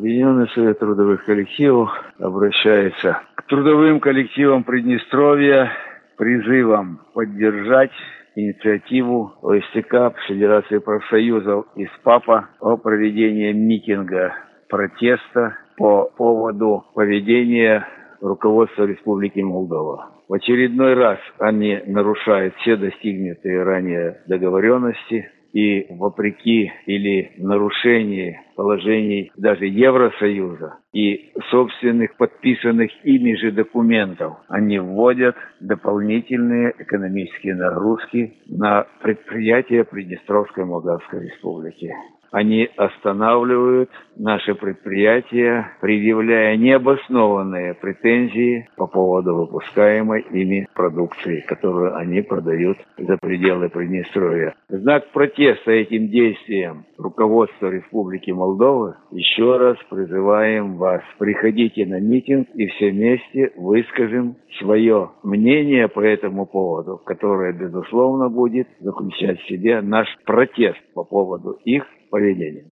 Объединенный совет трудовых коллективов обращается к трудовым коллективам Приднестровья призывом поддержать инициативу ОСТК Федерации профсоюзов и СПАПа о проведении митинга протеста по поводу поведения руководства Республики Молдова. В очередной раз они нарушают все достигнутые ранее договоренности и вопреки или нарушении положений даже Евросоюза и собственных подписанных ими же документов, они вводят дополнительные экономические нагрузки на предприятия Приднестровской Молдавской Республики они останавливают наши предприятия, предъявляя необоснованные претензии по поводу выпускаемой ими продукции, которую они продают за пределы Приднестровья. Знак протеста этим действиям руководства Республики Молдова еще раз призываем вас, приходите на митинг и все вместе выскажем свое мнение по этому поводу, которое, безусловно, будет заключать в себе наш протест по поводу их поведения